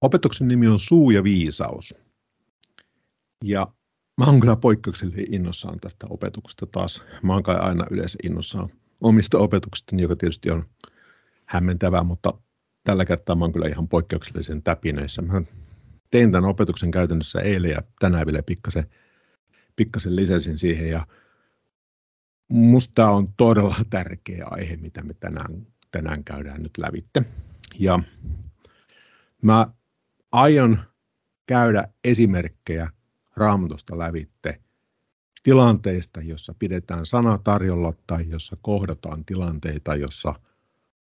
Opetuksen nimi on Suu ja viisaus. Ja mä oon kyllä poikkeuksellisen innossaan tästä opetuksesta taas. Mä oon kai aina yleensä innossaan omista opetuksista, joka tietysti on hämmentävää, mutta tällä kertaa mä oon kyllä ihan poikkeuksellisen täpinöissä. Mä tein tämän opetuksen käytännössä eilen ja tänään vielä pikkasen, pikkasen lisäsin siihen ja musta on todella tärkeä aihe, mitä me tänään, tänään käydään nyt lävitte. Ja mä aion käydä esimerkkejä raamatusta lävitte tilanteista, jossa pidetään sana tarjolla tai jossa kohdataan tilanteita, jossa,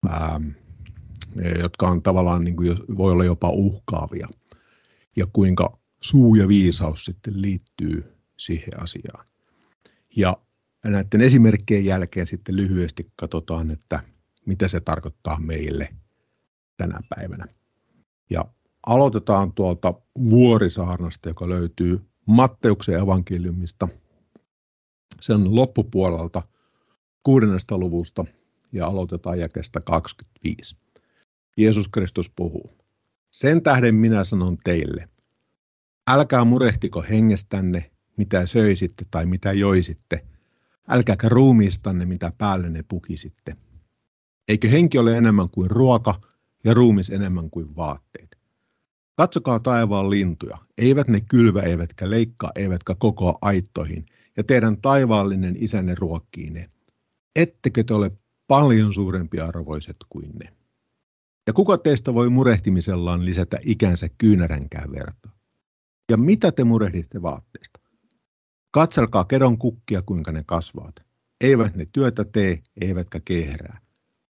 ää, jotka on tavallaan niin kuin, voi olla jopa uhkaavia ja kuinka suu ja viisaus sitten liittyy siihen asiaan. Ja näiden esimerkkien jälkeen sitten lyhyesti katsotaan, että mitä se tarkoittaa meille tänä päivänä. Ja aloitetaan tuolta Vuorisaarnasta, joka löytyy Matteuksen evankeliumista sen loppupuolelta kuudennesta luvusta ja aloitetaan jakeesta 25. Jeesus Kristus puhuu. Sen tähden minä sanon teille, älkää murehtiko hengestänne, mitä söisitte tai mitä joisitte, älkääkä ruumiistanne, mitä päällenne pukisitte. Eikö henki ole enemmän kuin ruoka ja ruumis enemmän kuin vaatteet? Katsokaa taivaan lintuja. Eivät ne kylvä, eivätkä leikkaa, eivätkä kokoa aittoihin, ja teidän taivaallinen isänne ruokkii ne. Ettekö te ole paljon suurempi arvoiset kuin ne? Ja kuka teistä voi murehtimisellaan lisätä ikänsä kyynäränkään verta? Ja mitä te murehditte vaatteista? Katselkaa kedon kukkia, kuinka ne kasvavat. Eivät ne työtä tee, eivätkä kehrää.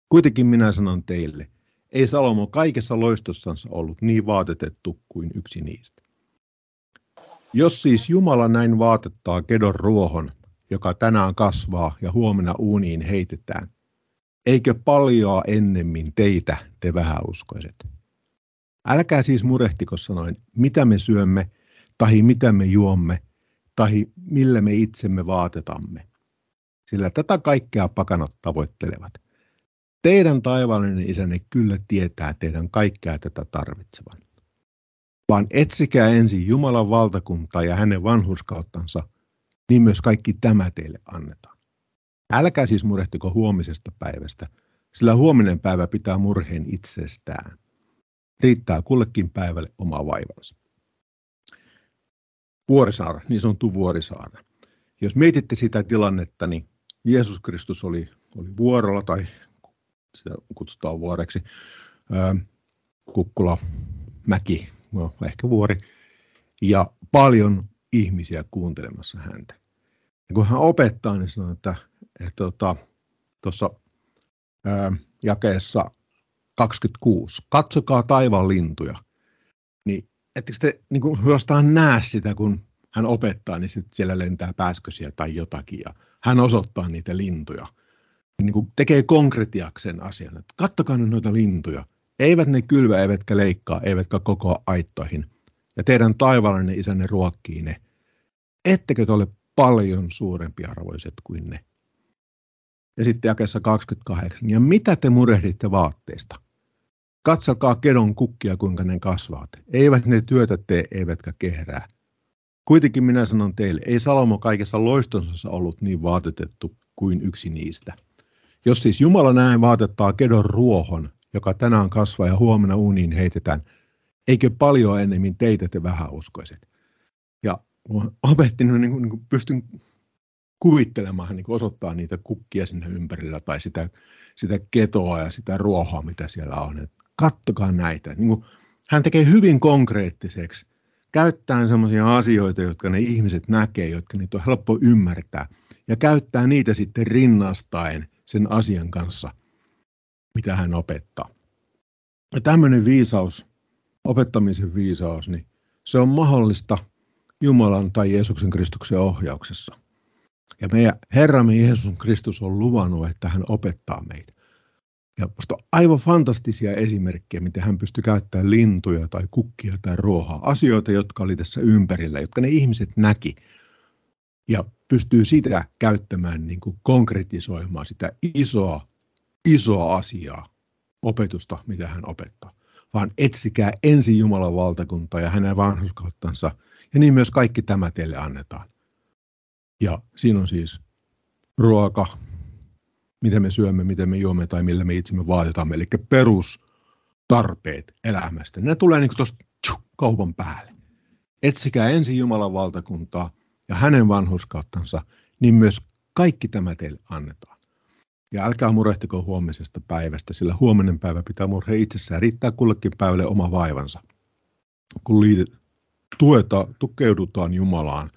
Kuitenkin minä sanon teille, ei Salomo kaikessa loistossansa ollut niin vaatetettu kuin yksi niistä. Jos siis Jumala näin vaatettaa kedon ruohon, joka tänään kasvaa ja huomenna uuniin heitetään, eikö paljoa ennemmin teitä, te vähäuskoiset? Älkää siis murehtiko sanoin, mitä me syömme, tahi mitä me juomme, tahi millä me itsemme vaatetamme. Sillä tätä kaikkea pakanat tavoittelevat. Teidän taivaallinen isänne kyllä tietää teidän kaikkea tätä tarvitsevan. Vaan etsikää ensin Jumalan valtakuntaa ja hänen vanhurskauttansa, niin myös kaikki tämä teille annetaan. Älkää siis murehtiko huomisesta päivästä, sillä huominen päivä pitää murheen itsestään. Riittää kullekin päivälle oma vaivansa. Vuorisaara, niin sanottu Vuorisaara. Jos mietitte sitä tilannetta, niin Jeesus Kristus oli, oli vuorolla tai sitä kutsutaan vuoreksi. Kukkula, mäki, no ehkä vuori, ja paljon ihmisiä kuuntelemassa häntä. Ja kun hän opettaa, niin sanoo, että tuossa että, ää, jakeessa 26, katsokaa taivaan lintuja, niin ettekö te niin kuin, näe sitä, kun hän opettaa, niin sitten siellä lentää pääskösiä tai jotakin, ja hän osoittaa niitä lintuja niin kuin tekee konkretiaksen asian. Että kattokaa nyt noita lintuja. Eivät ne kylvä, eivätkä leikkaa, eivätkä koko aittoihin. Ja teidän taivaallinen isänne ruokkii ne. Ettekö te ole paljon suurempi arvoiset kuin ne? Ja sitten jakessa 28. Ja mitä te murehditte vaatteista? Katsokaa kedon kukkia, kuinka ne kasvavat. Eivät ne työtä tee, eivätkä kehrää. Kuitenkin minä sanon teille, ei Salomo kaikessa loistonsa ollut niin vaatetettu kuin yksi niistä. Jos siis Jumala näin vaatettaa kedon ruohon, joka tänään kasvaa ja huomenna uniin heitetään, eikö paljon enemmän teitä te vähäuskoiset? Ja opetti, niin, niin, niin pystyn kuvittelemaan, niin osoittaa niitä kukkia sinne ympärillä tai sitä, sitä ketoa ja sitä ruohoa, mitä siellä on. Et kattokaa näitä. Niin kuin, hän tekee hyvin konkreettiseksi, käyttää sellaisia asioita, jotka ne ihmiset näkee, jotka niitä on helppo ymmärtää, ja käyttää niitä sitten rinnastaen – sen asian kanssa, mitä hän opettaa. Ja tämmöinen viisaus, opettamisen viisaus, niin se on mahdollista Jumalan tai Jeesuksen Kristuksen ohjauksessa. Ja meidän Herramme Jeesus Kristus on luvannut, että hän opettaa meitä. Ja musta on aivan fantastisia esimerkkejä, miten hän pystyi käyttämään lintuja tai kukkia tai ruohaa. Asioita, jotka oli tässä ympärillä, jotka ne ihmiset näki ja pystyy sitä käyttämään, niin kuin konkretisoimaan sitä isoa, isoa asiaa, opetusta, mitä hän opettaa. vaan etsikää ensin Jumalan valtakuntaa ja hänen vanhuskauttansa, ja niin myös kaikki tämä teille annetaan. Ja siinä on siis ruoka, miten me syömme, miten me juomme tai millä me itsemme vaatitamme, eli perustarpeet elämästä. Ne tulee niin tuosta kaupan päälle. Etsikää ensin Jumalan valtakuntaa ja hänen vanhuskauttansa, niin myös kaikki tämä teille annetaan. Ja älkää murehtiko huomisesta päivästä, sillä huominen päivä pitää murhe itsessään. Riittää kullekin päivälle oma vaivansa. Kun liidet, tueta, tukeudutaan Jumalaan,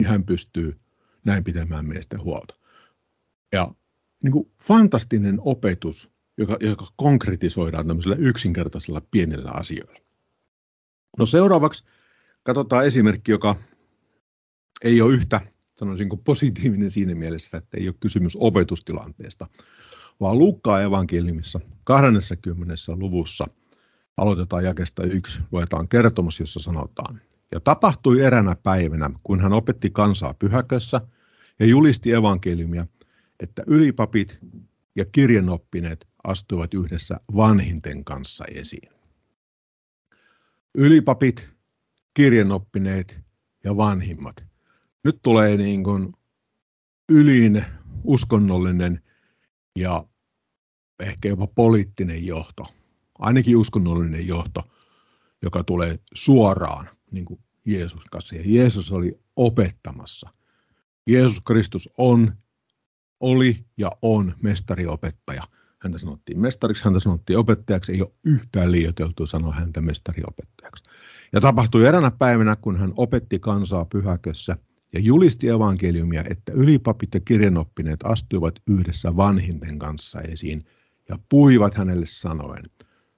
niin hän pystyy näin pitämään meistä huolta. Ja niin kuin fantastinen opetus, joka, joka konkretisoidaan tämmöisellä yksinkertaisella pienellä asioilla. No seuraavaksi katsotaan esimerkki, joka ei ole yhtä sanoisin kuin positiivinen siinä mielessä, että ei ole kysymys opetustilanteesta, vaan Luukkaa evankeliumissa 20. luvussa aloitetaan jakesta yksi, luetaan kertomus, jossa sanotaan, ja tapahtui eränä päivänä, kun hän opetti kansaa pyhäkössä ja julisti evankeliumia, että ylipapit ja kirjanoppineet astuivat yhdessä vanhinten kanssa esiin. Ylipapit, kirjanoppineet ja vanhimmat. Nyt tulee niin kuin ylin uskonnollinen ja ehkä jopa poliittinen johto, ainakin uskonnollinen johto, joka tulee suoraan niin kuin Jeesus kanssa. Ja Jeesus oli opettamassa. Jeesus Kristus on, oli ja on mestariopettaja. Häntä sanottiin mestariksi, häntä sanottiin opettajaksi. Ei ole yhtään liioiteltu sanoa häntä mestariopettajaksi. Ja tapahtui eränä päivänä, kun hän opetti kansaa pyhäkössä ja julisti evankeliumia, että ylipapit ja kirjanoppineet astuivat yhdessä vanhinten kanssa esiin ja puivat hänelle sanoen,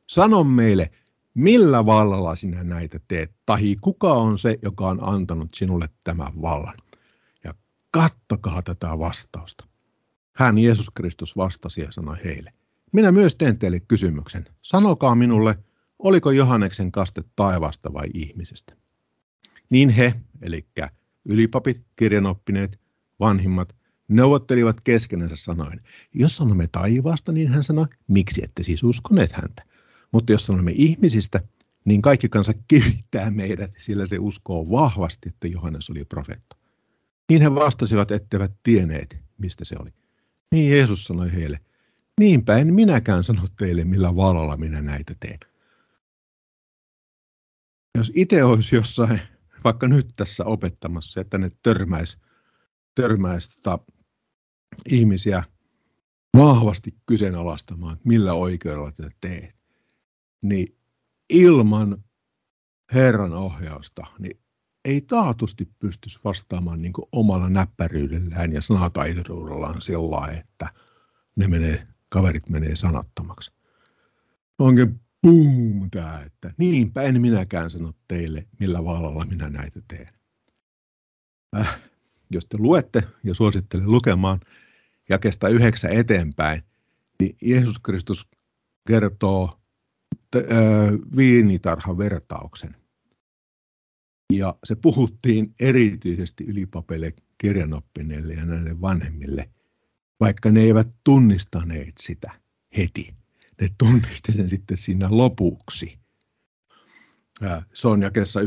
sano meille, millä vallalla sinä näitä teet, tahi kuka on se, joka on antanut sinulle tämän vallan. Ja kattokaa tätä vastausta. Hän Jeesus Kristus vastasi ja sanoi heille, minä myös teen teille kysymyksen. Sanokaa minulle, oliko Johanneksen kaste taivasta vai ihmisestä? Niin he, eli ylipapit, kirjanoppineet, vanhimmat, neuvottelivat keskenänsä sanoen, jos sanomme taivaasta, niin hän sanoi, miksi ette siis uskoneet häntä? Mutta jos sanomme ihmisistä, niin kaikki kansa kivittää meidät, sillä se uskoo vahvasti, että Johannes oli profeetta. Niin he vastasivat, etteivät tienneet, mistä se oli. Niin Jeesus sanoi heille, niinpä en minäkään sano teille, millä vallalla minä näitä teen. Jos itse olisi jossain, vaikka nyt tässä opettamassa, että ne törmäisi törmäis, tota, ihmisiä vahvasti kyseenalaistamaan, millä oikeudella tätä teet, niin ilman Herran ohjausta, niin ei taatusti pystyisi vastaamaan niin omalla näppäryydellään ja sanataituruudellaan sillä että ne menee, kaverit menee sanattomaksi. Onkin boom tämä, että niinpä en minäkään sano teille, millä vallalla minä näitä teen. Äh, jos te luette ja suosittelen lukemaan jakesta yhdeksän eteenpäin, niin Jeesus Kristus kertoo viinitarhan vertauksen. Ja se puhuttiin erityisesti ylipapeille kirjanoppineille ja näille vanhemmille, vaikka ne eivät tunnistaneet sitä heti. Ne tunnisti sen sitten siinä lopuksi. Se on jakessa 9-19.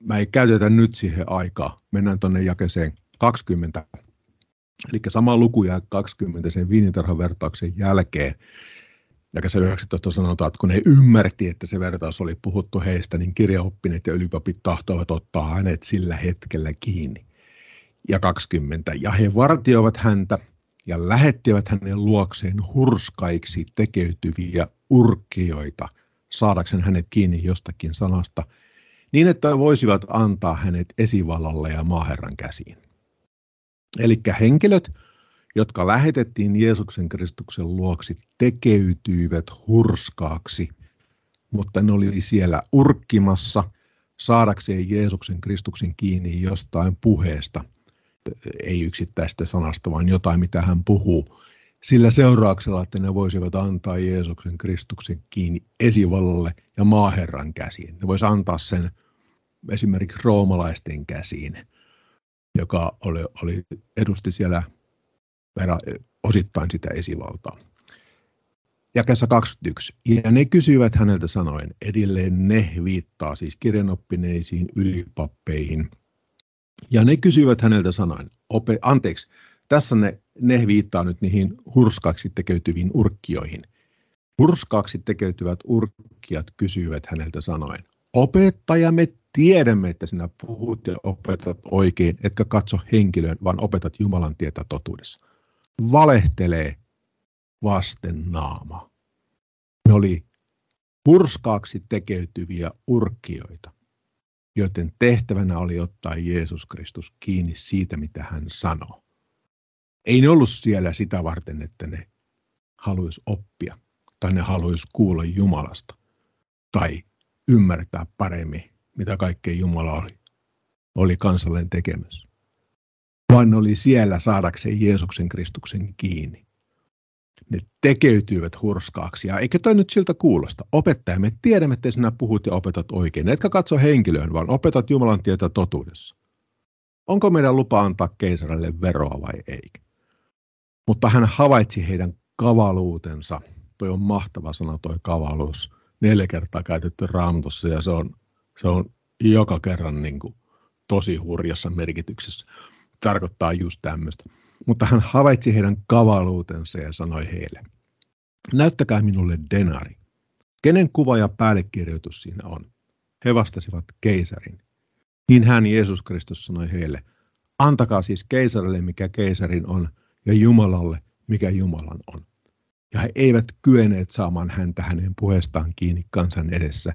Mä ei käytetä nyt siihen aikaa. Mennään tuonne jakeseen 20. Eli sama luku ja 20 sen viinitarhan vertauksen jälkeen ja 19 sanotaan, että kun he ymmärti, että se vertaus oli puhuttu heistä, niin kirjaoppineet ja ylipapit tahtoivat ottaa hänet sillä hetkellä kiinni. Ja 20. Ja he vartioivat häntä ja lähettivät hänen luokseen hurskaiksi tekeytyviä urkioita saadakseen hänet kiinni jostakin sanasta, niin että voisivat antaa hänet esivallalle ja maaherran käsiin. Eli henkilöt, jotka lähetettiin Jeesuksen Kristuksen luoksi, tekeytyivät hurskaaksi, mutta ne oli siellä urkkimassa saadakseen Jeesuksen Kristuksen kiinni jostain puheesta, ei yksittäistä sanasta, vaan jotain, mitä hän puhuu, sillä seurauksella, että ne voisivat antaa Jeesuksen Kristuksen kiinni esivallalle ja maaherran käsiin. Ne voisivat antaa sen esimerkiksi roomalaisten käsiin, joka oli, oli, edusti siellä osittain sitä esivaltaa. jakessa 21. Ja ne kysyivät häneltä sanoen, edelleen ne viittaa siis kirjanoppineisiin ylipappeihin. Ja ne kysyivät häneltä sanoen, ope, anteeksi, tässä ne, ne viittaa nyt niihin hurskaaksi tekeytyviin urkkioihin. Hurskaaksi tekeytyvät urkkiat kysyivät häneltä sanoen, opettaja, me tiedämme, että sinä puhut ja opetat oikein, etkä katso henkilöön, vaan opetat Jumalan tietä totuudessa. Valehtelee vasten naama. Ne oli hurskaaksi tekeytyviä urkkioita, joiden tehtävänä oli ottaa Jeesus Kristus kiinni siitä, mitä hän sanoo. Ei ne ollut siellä sitä varten, että ne haluaisi oppia tai ne haluaisi kuulla Jumalasta tai ymmärtää paremmin, mitä kaikkea Jumala oli, oli kansalleen tekemässä. Vaan ne oli siellä saadakseen Jeesuksen Kristuksen kiinni. Ne tekeytyivät hurskaaksi. Ja eikö toi nyt siltä kuulosta? Opettaja, me tiedämme, että sinä puhut ja opetat oikein. Etkä katso henkilöön, vaan opetat Jumalan tietä totuudessa. Onko meidän lupa antaa keisarille veroa vai ei? Mutta hän havaitsi heidän kavaluutensa. Toi on mahtava sana toi kavaluus. Neljä kertaa käytetty raamatussa ja se on, se on joka kerran niin kuin tosi hurjassa merkityksessä. Tarkoittaa just tämmöistä. Mutta hän havaitsi heidän kavaluutensa ja sanoi heille, näyttäkää minulle denari. Kenen kuva ja päällekirjoitus siinä on? He vastasivat keisarin. Niin hän Jeesus Kristus sanoi heille, antakaa siis keisarille mikä keisarin on ja Jumalalle mikä Jumalan on. Ja he eivät kyenneet saamaan häntä hänen puheestaan kiinni kansan edessä,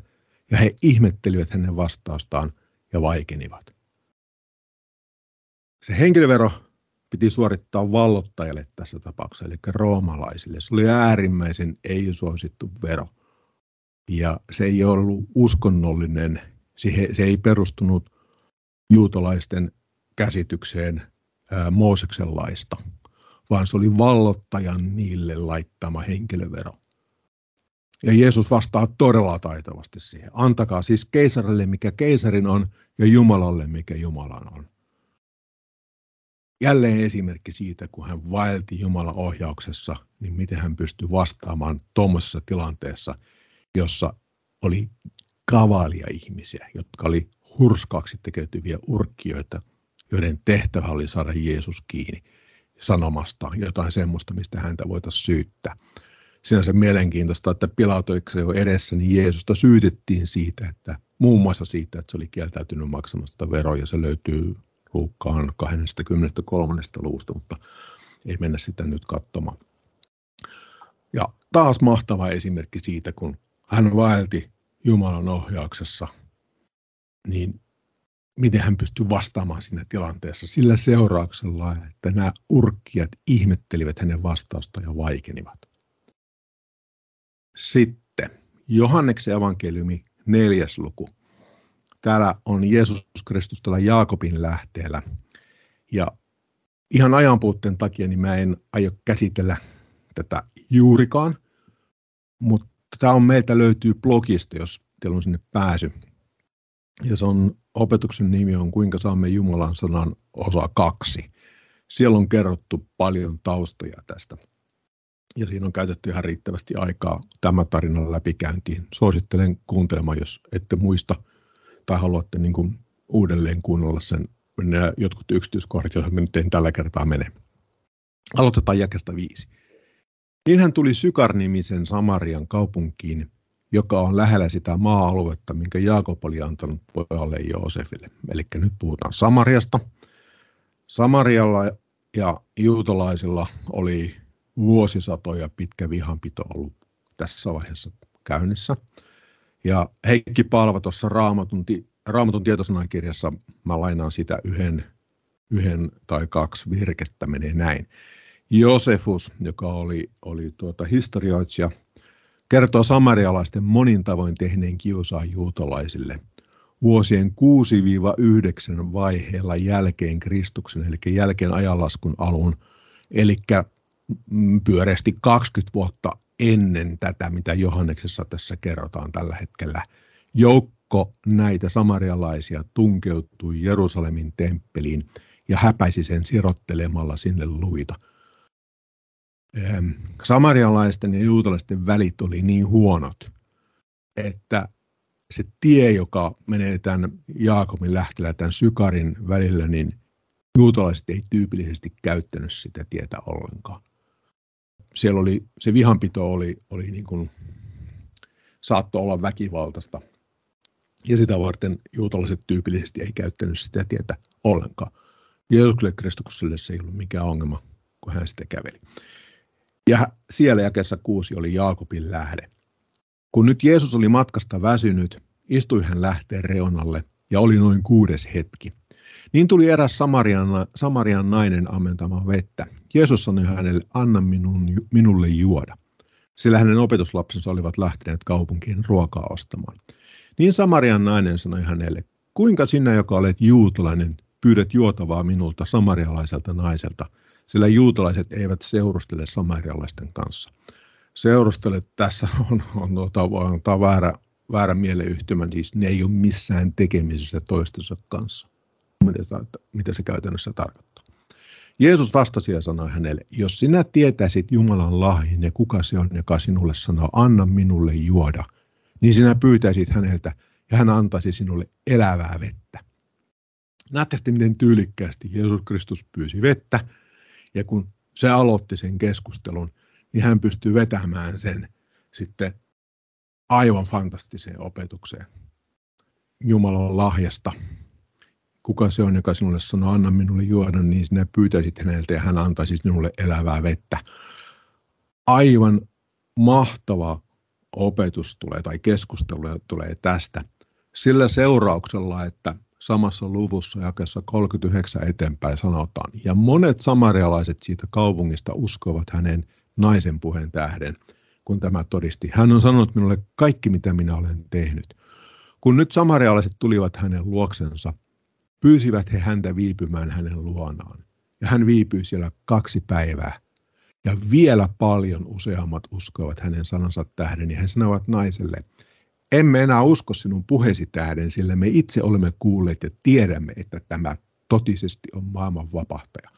ja he ihmettelivät hänen vastaustaan ja vaikenivat. Se henkilövero piti suorittaa vallottajalle tässä tapauksessa, eli roomalaisille. Se oli äärimmäisen ei-suosittu vero. Ja se ei ollut uskonnollinen, se ei perustunut juutalaisten käsitykseen Mooseksen laista, vaan se oli vallottajan niille laittama henkilövero. Ja Jeesus vastaa todella taitavasti siihen. Antakaa siis keisarille, mikä keisarin on, ja Jumalalle, mikä Jumalan on. Jälleen esimerkki siitä, kun hän vaelti Jumalan ohjauksessa, niin miten hän pystyi vastaamaan tuommoisessa tilanteessa, jossa oli kavalia ihmisiä, jotka oli hurskaaksi tekeytyviä urkkioita, joiden tehtävä oli saada Jeesus kiinni sanomasta jotain semmoista, mistä häntä voitaisiin syyttää. Sinänsä mielenkiintoista, että Pilatoiksi jo edessä, niin Jeesusta syytettiin siitä, että muun muassa siitä, että se oli kieltäytynyt maksamasta veroja. Se löytyy Luukkaan 23. luvusta, mutta ei mennä sitä nyt katsomaan. Ja taas mahtava esimerkki siitä, kun hän vaelti Jumalan ohjauksessa, niin miten hän pystyi vastaamaan siinä tilanteessa sillä seurauksella, että nämä urkkijat ihmettelivät hänen vastausta ja vaikenivat. Sitten Johanneksen evankeliumi neljäs luku. Täällä on Jeesus Kristus täällä Jaakobin lähteellä. Ja ihan ajanpuutteen takia niin mä en aio käsitellä tätä juurikaan, mutta tämä on meiltä löytyy blogista, jos teillä on sinne pääsy. Ja se on, opetuksen nimi on Kuinka saamme Jumalan sanan osa kaksi. Siellä on kerrottu paljon taustoja tästä. Ja siinä on käytetty ihan riittävästi aikaa tämä tarinan läpikäyntiin. Suosittelen kuuntelemaan, jos ette muista tai haluatte niin kuin uudelleen kuunnella sen nämä jotkut yksityiskohdat, joihin me nyt en tällä kertaa mene. Aloitetaan jakesta viisi. Niin hän tuli Sykar-nimisen Samarian kaupunkiin, joka on lähellä sitä maa-aluetta, minkä Jaakob oli antanut pojalle Joosefille. Eli nyt puhutaan Samariasta. Samarialla ja juutalaisilla oli vuosisatoja pitkä vihanpito ollut tässä vaiheessa käynnissä. Ja Heikki Palva tuossa Raamatun, Raamatun tietosanakirjassa, mä lainaan sitä yhden, yhden tai kaksi virkettä, menee näin. Josefus, joka oli, oli tuota historioitsija, kertoo samarialaisten monin tavoin tehneen kiusaa juutalaisille vuosien 6-9 vaiheella jälkeen Kristuksen, eli jälkeen ajanlaskun alun, eli pyöreästi 20 vuotta ennen tätä, mitä Johanneksessa tässä kerrotaan tällä hetkellä. Joukko näitä samarialaisia tunkeutui Jerusalemin temppeliin ja häpäisi sen sirottelemalla sinne luita. samarialaisten ja juutalaisten välit oli niin huonot, että se tie, joka menee tämän Jaakobin lähteellä tämän Sykarin välillä, niin juutalaiset ei tyypillisesti käyttänyt sitä tietä ollenkaan. Siellä oli, se vihanpito oli, oli niin kuin, saattoi olla väkivaltaista. Ja sitä varten juutalaiset tyypillisesti ei käyttänyt sitä tietä ollenkaan. Jeesukselle Kristukselle se ei ollut mikään ongelma, kun hän sitä käveli. Ja siellä jakessa kuusi oli Jaakobin lähde. Kun nyt Jeesus oli matkasta väsynyt, istui hän lähteen reunalle ja oli noin kuudes hetki. Niin tuli eräs Samarian, Samarian nainen ammentamaan vettä. Jeesus sanoi hänelle, anna minun, minulle juoda. Sillä hänen opetuslapsensa olivat lähteneet kaupunkiin ruokaa ostamaan. Niin Samarian nainen sanoi hänelle, kuinka sinä, joka olet juutalainen, pyydät juotavaa minulta samarialaiselta naiselta, sillä juutalaiset eivät seurustele samarialaisten kanssa. Seurustele tässä on, on, tuota, on, on väärä, väärä mieleyhtymä, siis ne ei ole missään tekemisissä toistensa kanssa. Mitä, se käytännössä tarkoittaa. Jeesus vastasi ja sanoi hänelle, jos sinä tietäisit Jumalan lahjin ja kuka se on, joka sinulle sanoo, anna minulle juoda, niin sinä pyytäisit häneltä ja hän antaisi sinulle elävää vettä. Näette sitten, miten tyylikkäästi Jeesus Kristus pyysi vettä, ja kun se aloitti sen keskustelun, niin hän pystyi vetämään sen sitten aivan fantastiseen opetukseen Jumalan lahjasta. Kuka se on, joka sinulle sanoo, anna minulle juoda, niin sinä pyytäisit häneltä ja hän antaisi sinulle elävää vettä. Aivan mahtava opetus tulee tai keskustelu tulee tästä sillä seurauksella, että samassa luvussa jakessa 39 eteenpäin sanotaan, ja monet samarialaiset siitä kaupungista uskovat hänen naisen puheen tähden, kun tämä todisti. Hän on sanonut minulle kaikki, mitä minä olen tehnyt. Kun nyt samarialaiset tulivat hänen luoksensa, pyysivät he häntä viipymään hänen luonaan. Ja hän viipyi siellä kaksi päivää. Ja vielä paljon useammat uskoivat hänen sanansa tähden, ja he sanovat naiselle, emme enää usko sinun puheesi tähden, sillä me itse olemme kuulleet ja tiedämme, että tämä totisesti on maailman vapahtaja.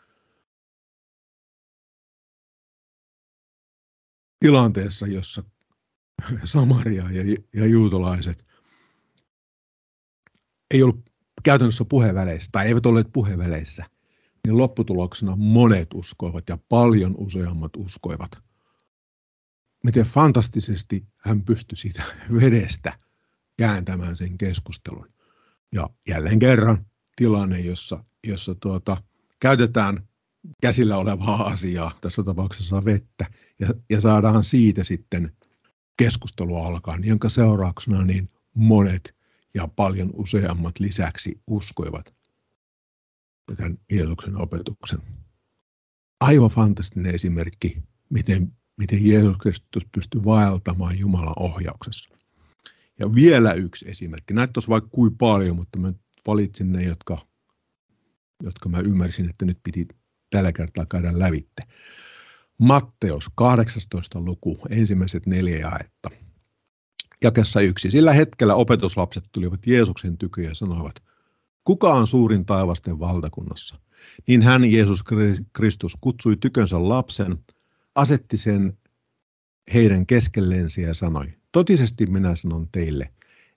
Tilanteessa, jossa Samaria ja, ja juutalaiset ei ollut käytännössä puheväleissä tai eivät olleet puheväleissä, niin lopputuloksena monet uskoivat ja paljon useammat uskoivat – miten fantastisesti hän pystyi siitä vedestä kääntämään sen keskustelun. Ja jälleen kerran tilanne, jossa, jossa tuota, käytetään käsillä olevaa asiaa, tässä tapauksessa vettä, ja, ja saadaan siitä sitten keskustelua alkaan, jonka seurauksena niin monet ja paljon useammat lisäksi uskoivat tämän Jeesuksen opetuksen. Aivan fantastinen esimerkki, miten miten Jeesus Kristus pystyi vaeltamaan Jumalan ohjauksessa. Ja vielä yksi esimerkki. Näitä olisi vaikka kuin paljon, mutta mä valitsin ne, jotka, jotka mä ymmärsin, että nyt piti tällä kertaa käydä lävitte. Matteus 18. luku, ensimmäiset neljä jaetta. Jakessa yksi. Sillä hetkellä opetuslapset tulivat Jeesuksen tykö ja sanoivat, kuka on suurin taivasten valtakunnassa? Niin hän, Jeesus Kristus, kutsui tykönsä lapsen, asetti sen heidän keskelleensä ja sanoi, totisesti minä sanon teille,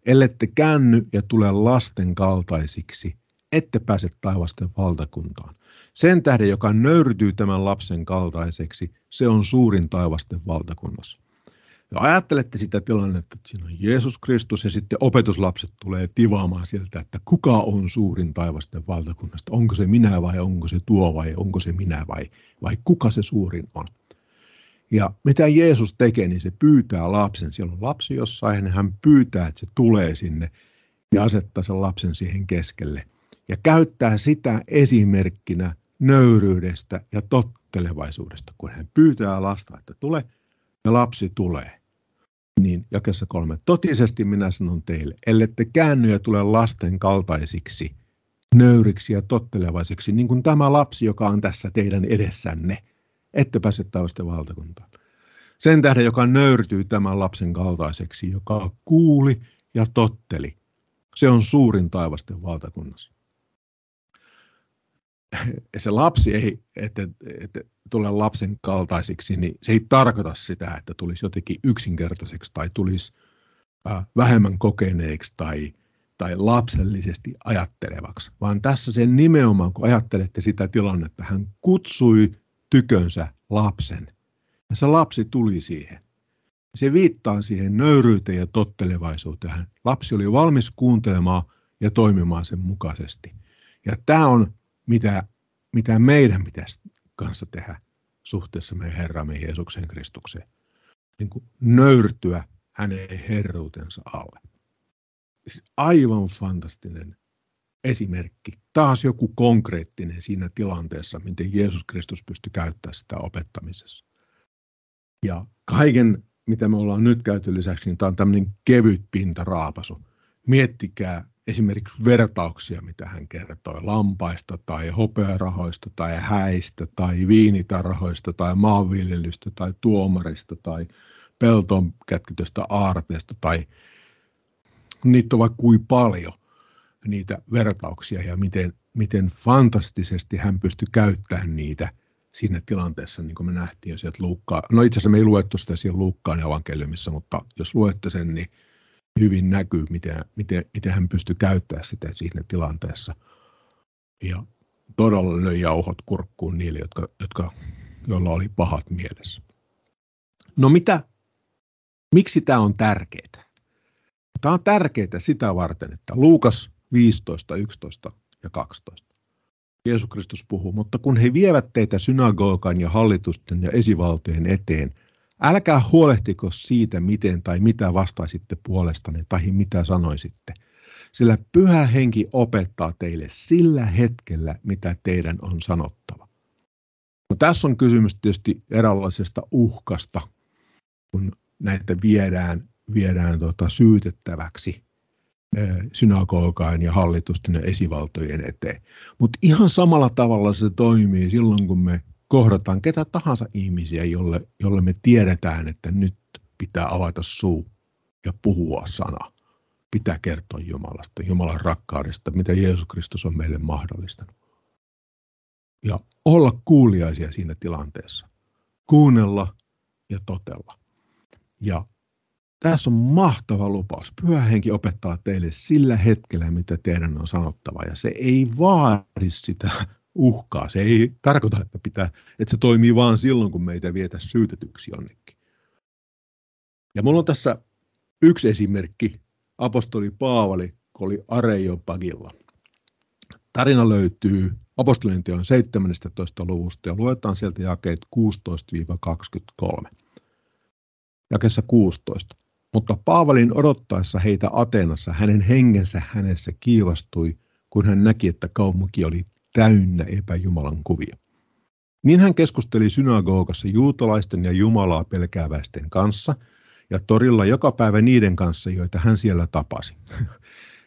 ellette käänny ja tule lasten kaltaisiksi, ette pääse taivasten valtakuntaan. Sen tähden, joka nöyrtyy tämän lapsen kaltaiseksi, se on suurin taivasten valtakunnassa. Ja ajattelette sitä tilannetta, että siinä on Jeesus Kristus ja sitten opetuslapset tulee tivaamaan sieltä, että kuka on suurin taivasten valtakunnasta. Onko se minä vai onko se tuo vai onko se minä vai, vai kuka se suurin on. Ja mitä Jeesus tekee, niin se pyytää lapsen. Siellä on lapsi jossain, hän pyytää, että se tulee sinne ja asettaa sen lapsen siihen keskelle. Ja käyttää sitä esimerkkinä nöyryydestä ja tottelevaisuudesta, kun hän pyytää lasta, että tule, ja lapsi tulee. Niin jakessa kolme. Totisesti minä sanon teille, ellette käänny ja tule lasten kaltaisiksi, nöyriksi ja tottelevaisiksi, niin kuin tämä lapsi, joka on tässä teidän edessänne – ette pääse taivasten valtakuntaan. Sen tähden, joka nöyrtyy tämän lapsen kaltaiseksi, joka kuuli ja totteli, se on suurin taivasten valtakunnassa. Se lapsi ei, että, että tule lapsen kaltaisiksi, niin se ei tarkoita sitä, että tulisi jotenkin yksinkertaiseksi tai tulisi äh, vähemmän kokeneeksi tai, tai lapsellisesti ajattelevaksi, vaan tässä sen nimenomaan, kun ajattelette sitä tilannetta, hän kutsui tykönsä lapsen ja se lapsi tuli siihen. Se viittaa siihen nöyryyteen ja tottelevaisuuteen. Lapsi oli valmis kuuntelemaan ja toimimaan sen mukaisesti. Ja tämä on, mitä, mitä meidän pitäisi kanssa tehdä suhteessa meidän Herramme Jeesuksen Kristukseen. Niin kuin nöyrtyä hänen herruutensa alle. Siis aivan fantastinen esimerkki. Taas joku konkreettinen siinä tilanteessa, miten Jeesus Kristus pystyi käyttämään sitä opettamisessa. Ja kaiken, mitä me ollaan nyt käyty lisäksi, niin tämä on tämmöinen kevyt pintaraapasu. Miettikää esimerkiksi vertauksia, mitä hän kertoi, lampaista tai hopearahoista tai häistä tai viinitarhoista tai maanviljelystä tai tuomarista tai peltoon kätketystä aarteesta tai niitä on vaikka kuin paljon niitä vertauksia ja miten, miten fantastisesti hän pystyi käyttämään niitä siinä tilanteessa, niin kuin me nähtiin jo sieltä Luukkaa. No itse asiassa me ei luettu sitä siellä Luukkaan evankeliumissa, mutta jos luette sen, niin hyvin näkyy, miten, miten, miten hän pystyi käyttämään sitä siinä tilanteessa. Ja todella löi jauhot kurkkuun niille, jotka, jotka, joilla oli pahat mielessä. No mitä, miksi tämä on tärkeää? Tämä on tärkeää sitä varten, että Luukas 15, 11 ja 12. Jeesus Kristus puhuu, mutta kun he vievät teitä synagogan ja hallitusten ja esivaltojen eteen – Älkää huolehtiko siitä, miten tai mitä vastaisitte puolestanne tai mitä sanoisitte, sillä pyhä henki opettaa teille sillä hetkellä, mitä teidän on sanottava. No, tässä on kysymys tietysti eräänlaisesta uhkasta, kun näitä viedään, viedään tota syytettäväksi synagogaan ja hallitusten ja esivaltojen eteen. Mutta ihan samalla tavalla se toimii silloin, kun me kohdataan ketä tahansa ihmisiä, jolle, jolle me tiedetään, että nyt pitää avata suu ja puhua sana. Pitää kertoa Jumalasta, Jumalan rakkaudesta, mitä Jeesus Kristus on meille mahdollistanut. Ja olla kuuliaisia siinä tilanteessa. Kuunnella ja totella. Ja tässä on mahtava lupaus. Pyhä henki opettaa teille sillä hetkellä, mitä teidän on sanottava. Ja se ei vaadi sitä uhkaa. Se ei tarkoita, että, pitää, että se toimii vain silloin, kun meitä vietä syytetyksi jonnekin. Ja mulla on tässä yksi esimerkki. Apostoli Paavali, kun oli Areopagilla. Tarina löytyy apostolien teon 17. luvusta ja luetaan sieltä jakeet 16-23. Jakessa 16. Mutta Paavalin odottaessa heitä Ateenassa hänen hengensä hänessä kiivastui, kun hän näki, että kaupunki oli täynnä epäjumalan kuvia. Niin hän keskusteli synagogassa juutalaisten ja Jumalaa pelkääväisten kanssa ja torilla joka päivä niiden kanssa, joita hän siellä tapasi.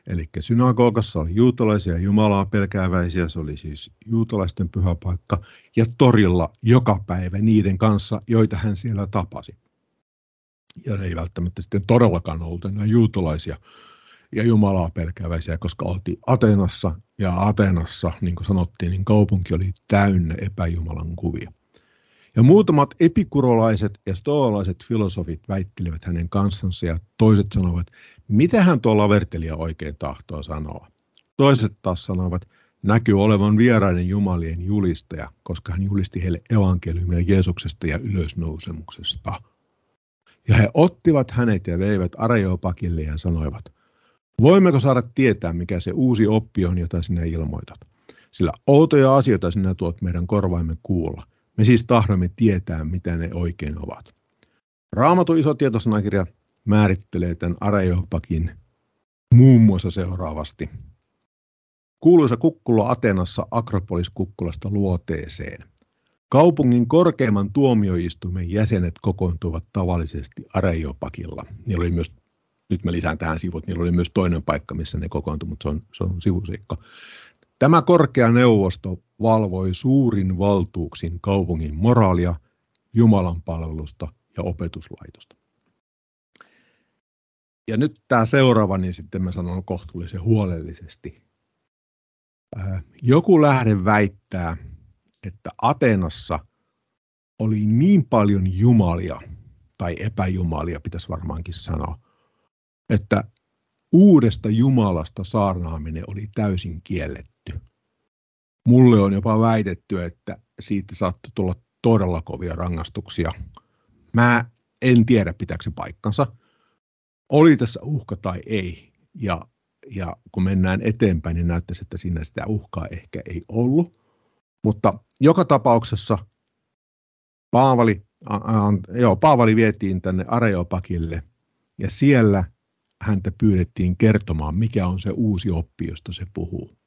Eli synagogassa oli juutalaisia ja Jumalaa pelkääväisiä, se oli siis juutalaisten pyhäpaikka, ja torilla joka päivä niiden kanssa, joita hän siellä tapasi. Ja ne ei välttämättä sitten todellakaan ollut enää juutalaisia, ja Jumalaa pelkääväisiä, koska oltiin Atenassa ja Atenassa, niin kuin sanottiin, niin kaupunki oli täynnä epäjumalan kuvia. Ja muutamat epikurolaiset ja stoolaiset filosofit väittelivät hänen kanssansa ja toiset sanoivat, mitä hän tuo lavertelija oikein tahtoo sanoa. Toiset taas sanoivat, näkyy olevan vieraiden jumalien julistaja, koska hän julisti heille evankeliumia Jeesuksesta ja ylösnousemuksesta. Ja he ottivat hänet ja veivät Areopakille ja sanoivat, Voimmeko saada tietää, mikä se uusi oppi on, jota sinä ilmoitat? Sillä outoja asioita sinä tuot meidän korvaimme kuulla. Me siis tahdomme tietää, mitä ne oikein ovat. Raamatun iso tietosanakirja määrittelee tämän Areopakin muun muassa seuraavasti. Kuuluisa kukkula Atenassa Akropolis-kukkulasta luoteeseen. Kaupungin korkeimman tuomioistuimen jäsenet kokoontuvat tavallisesti Areopakilla. Niillä oli myös nyt mä lisään tähän sivut, niillä oli myös toinen paikka, missä ne kokoontuivat, mutta se on, se on sivuseikka. Tämä korkea neuvosto valvoi suurin valtuuksin kaupungin moraalia, Jumalan palvelusta ja opetuslaitosta. Ja nyt tämä seuraava, niin sitten mä sanon kohtuullisen huolellisesti. joku lähde väittää, että Atenassa oli niin paljon jumalia, tai epäjumalia pitäisi varmaankin sanoa, että uudesta Jumalasta saarnaaminen oli täysin kielletty. Mulle on jopa väitetty, että siitä saattoi tulla todella kovia rangaistuksia. Mä en tiedä, pitääkö se paikkansa. Oli tässä uhka tai ei. Ja, ja kun mennään eteenpäin, niin näyttäisi, että siinä sitä uhkaa ehkä ei ollut. Mutta joka tapauksessa Paavali, äh, joo, Paavali vietiin tänne Areopakille ja siellä häntä pyydettiin kertomaan, mikä on se uusi oppi, josta se puhuu.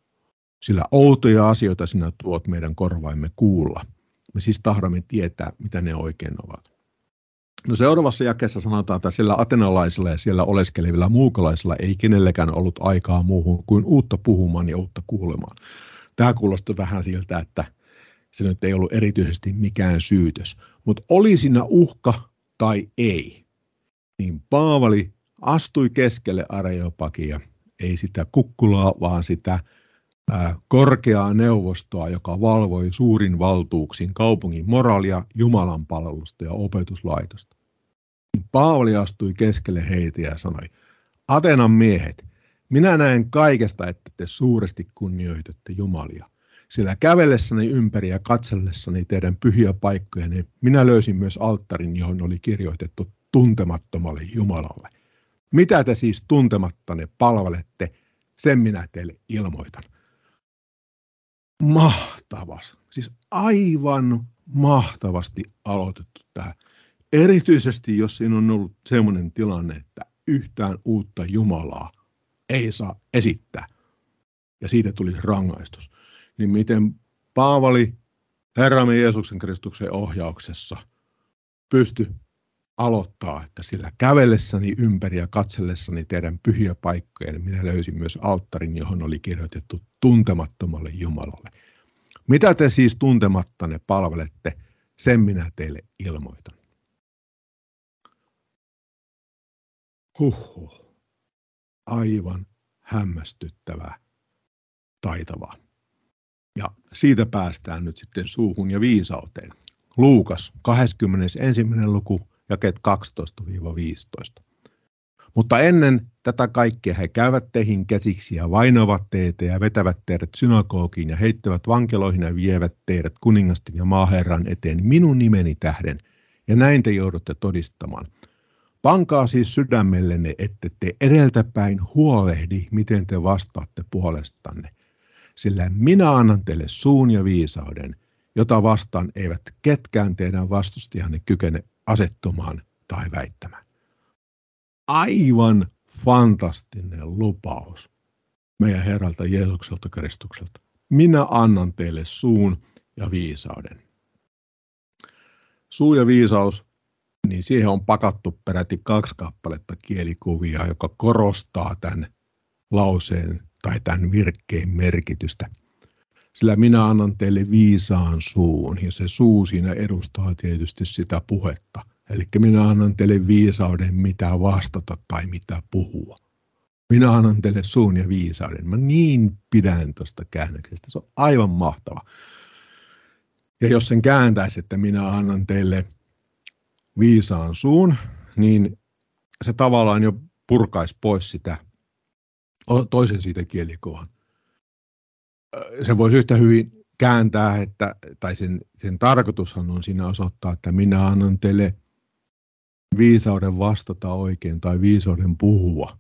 Sillä outoja asioita sinä tuot meidän korvaimme kuulla. Me siis tahdomme tietää, mitä ne oikein ovat. No seuraavassa jakeessa sanotaan, että sillä atenalaisilla ja siellä oleskelevilla muukalaisilla ei kenellekään ollut aikaa muuhun kuin uutta puhumaan ja uutta kuulemaan. Tämä kuulostaa vähän siltä, että se nyt ei ollut erityisesti mikään syytös. Mutta oli siinä uhka tai ei, niin Paavali astui keskelle Areopagia, ei sitä kukkulaa, vaan sitä ää, korkeaa neuvostoa, joka valvoi suurin valtuuksin kaupungin moraalia, Jumalan palvelusta ja opetuslaitosta. Paavali astui keskelle heitä ja sanoi, Atenan miehet, minä näen kaikesta, että te suuresti kunnioitatte Jumalia. Sillä kävellessäni ympäri ja katsellessani teidän pyhiä paikkoja, niin minä löysin myös alttarin, johon oli kirjoitettu tuntemattomalle Jumalalle. Mitä te siis tuntemattanne palvelette, sen minä teille ilmoitan. Mahtavas. Siis aivan mahtavasti aloitettu tämä. Erityisesti jos siinä on ollut sellainen tilanne, että yhtään uutta Jumalaa ei saa esittää. Ja siitä tuli rangaistus. Niin miten Paavali Herramme Jeesuksen Kristuksen ohjauksessa pysty aloittaa, että sillä kävellessäni ympäri ja katsellessani teidän pyhiä paikkoja, niin minä löysin myös alttarin, johon oli kirjoitettu tuntemattomalle Jumalalle. Mitä te siis tuntemattanne palvelette, sen minä teille ilmoitan. Huhhuh. Aivan hämmästyttävää, taitavaa. Ja siitä päästään nyt sitten suuhun ja viisauteen. Luukas, 21. luku, jakeet 12-15. Mutta ennen tätä kaikkea he käyvät teihin käsiksi ja vainovat teitä ja vetävät teidät synagogiin ja heittävät vankeloihin ja vievät teidät kuningastin ja maaherran eteen minun nimeni tähden. Ja näin te joudutte todistamaan. Pankaa siis sydämellenne, että te edeltäpäin huolehdi, miten te vastaatte puolestanne. Sillä minä annan teille suun ja viisauden, jota vastaan eivät ketkään teidän vastustajanne kykene asettumaan tai väittämään. Aivan fantastinen lupaus meidän Herralta Jeesukselta Kristukselta. Minä annan teille suun ja viisauden. Suu ja viisaus, niin siihen on pakattu peräti kaksi kappaletta kielikuvia, joka korostaa tämän lauseen tai tämän virkkeen merkitystä – sillä minä annan teille viisaan suun, ja se suu siinä edustaa tietysti sitä puhetta. Eli minä annan teille viisauden, mitä vastata tai mitä puhua. Minä annan teille suun ja viisauden. Mä niin pidän tuosta käännöksestä. Se on aivan mahtava. Ja jos sen kääntäisi, että minä annan teille viisaan suun, niin se tavallaan jo purkaisi pois sitä toisen siitä kielikohan sen voisi yhtä hyvin kääntää, että, tai sen, sen tarkoitushan on siinä osoittaa, että minä annan teille viisauden vastata oikein tai viisauden puhua.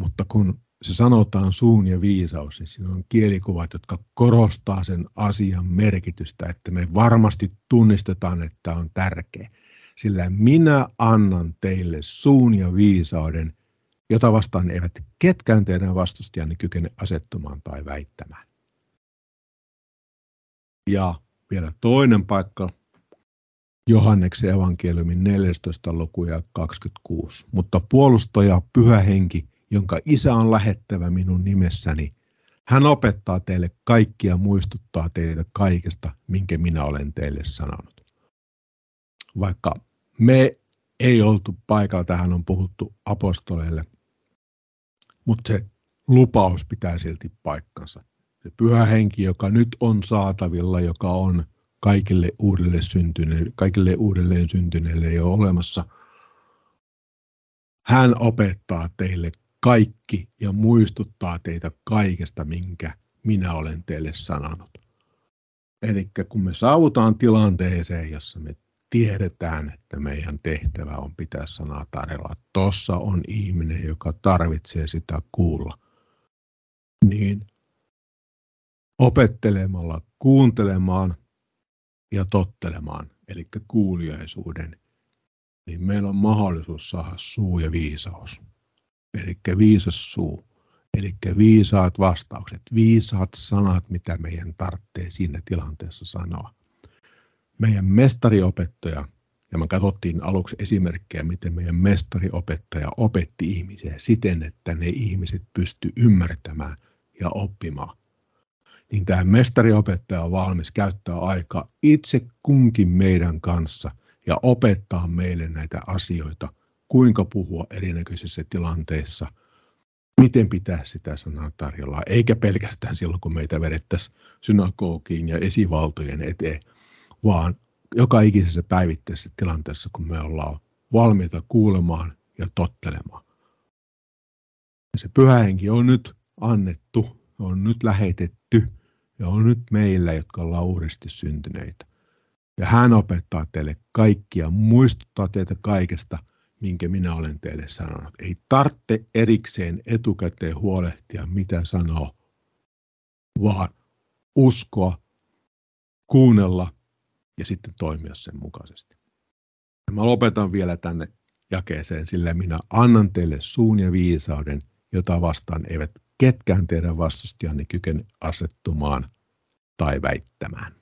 Mutta kun se sanotaan suun ja viisaus, niin siinä on kielikuvat, jotka korostaa sen asian merkitystä, että me varmasti tunnistetaan, että on tärkeä. Sillä minä annan teille suun ja viisauden, jota vastaan eivät ketkään teidän vastustajanne kykene asettumaan tai väittämään. Ja vielä toinen paikka, Johanneksen evankeliumin 14. luku ja 26. Mutta puolustaja, pyhä henki, jonka isä on lähettävä minun nimessäni, hän opettaa teille kaikkia muistuttaa teitä kaikesta, minkä minä olen teille sanonut. Vaikka me ei oltu paikalla, tähän on puhuttu apostoleille, mutta se lupaus pitää silti paikkansa. Se pyhä henki, joka nyt on saatavilla, joka on kaikille uudelle syntyneille, kaikille uudelleen syntyneille jo olemassa. Hän opettaa teille kaikki ja muistuttaa teitä kaikesta, minkä minä olen teille sanonut. Eli kun me saavutaan tilanteeseen, jossa me tiedetään, että meidän tehtävä on pitää sanaa tarjolla, tuossa on ihminen, joka tarvitsee sitä kuulla, niin opettelemalla kuuntelemaan ja tottelemaan, eli kuuliaisuuden, niin meillä on mahdollisuus saada suu ja viisaus. Eli viisas suu, eli viisaat vastaukset, viisaat sanat, mitä meidän tarvitsee siinä tilanteessa sanoa. Meidän mestariopettaja, ja me katsottiin aluksi esimerkkejä, miten meidän mestariopettaja opetti ihmisiä siten, että ne ihmiset pysty ymmärtämään ja oppimaan. Niin tämä mestariopettaja on valmis käyttää aikaa itse kunkin meidän kanssa ja opettaa meille näitä asioita, kuinka puhua erinäköisissä tilanteissa, miten pitää sitä sanaa tarjolla, eikä pelkästään silloin, kun meitä vedettäisiin synagogiin ja esivaltojen eteen, vaan joka ikisessä päivittäisessä tilanteessa, kun me ollaan valmiita kuulemaan ja tottelemaan. Ja se pyhähenki on nyt annettu, on nyt lähetetty ja on nyt meillä, jotka ollaan uudesti syntyneitä. Ja hän opettaa teille kaikkia, muistuttaa teitä kaikesta, minkä minä olen teille sanonut. Ei tarvitse erikseen etukäteen huolehtia, mitä sanoo, vaan uskoa, kuunnella ja sitten toimia sen mukaisesti. Mä lopetan vielä tänne jakeeseen, sillä minä annan teille suun ja viisauden, jota vastaan eivät ketkään teidän vastustajanne kykene asettumaan tai väittämään.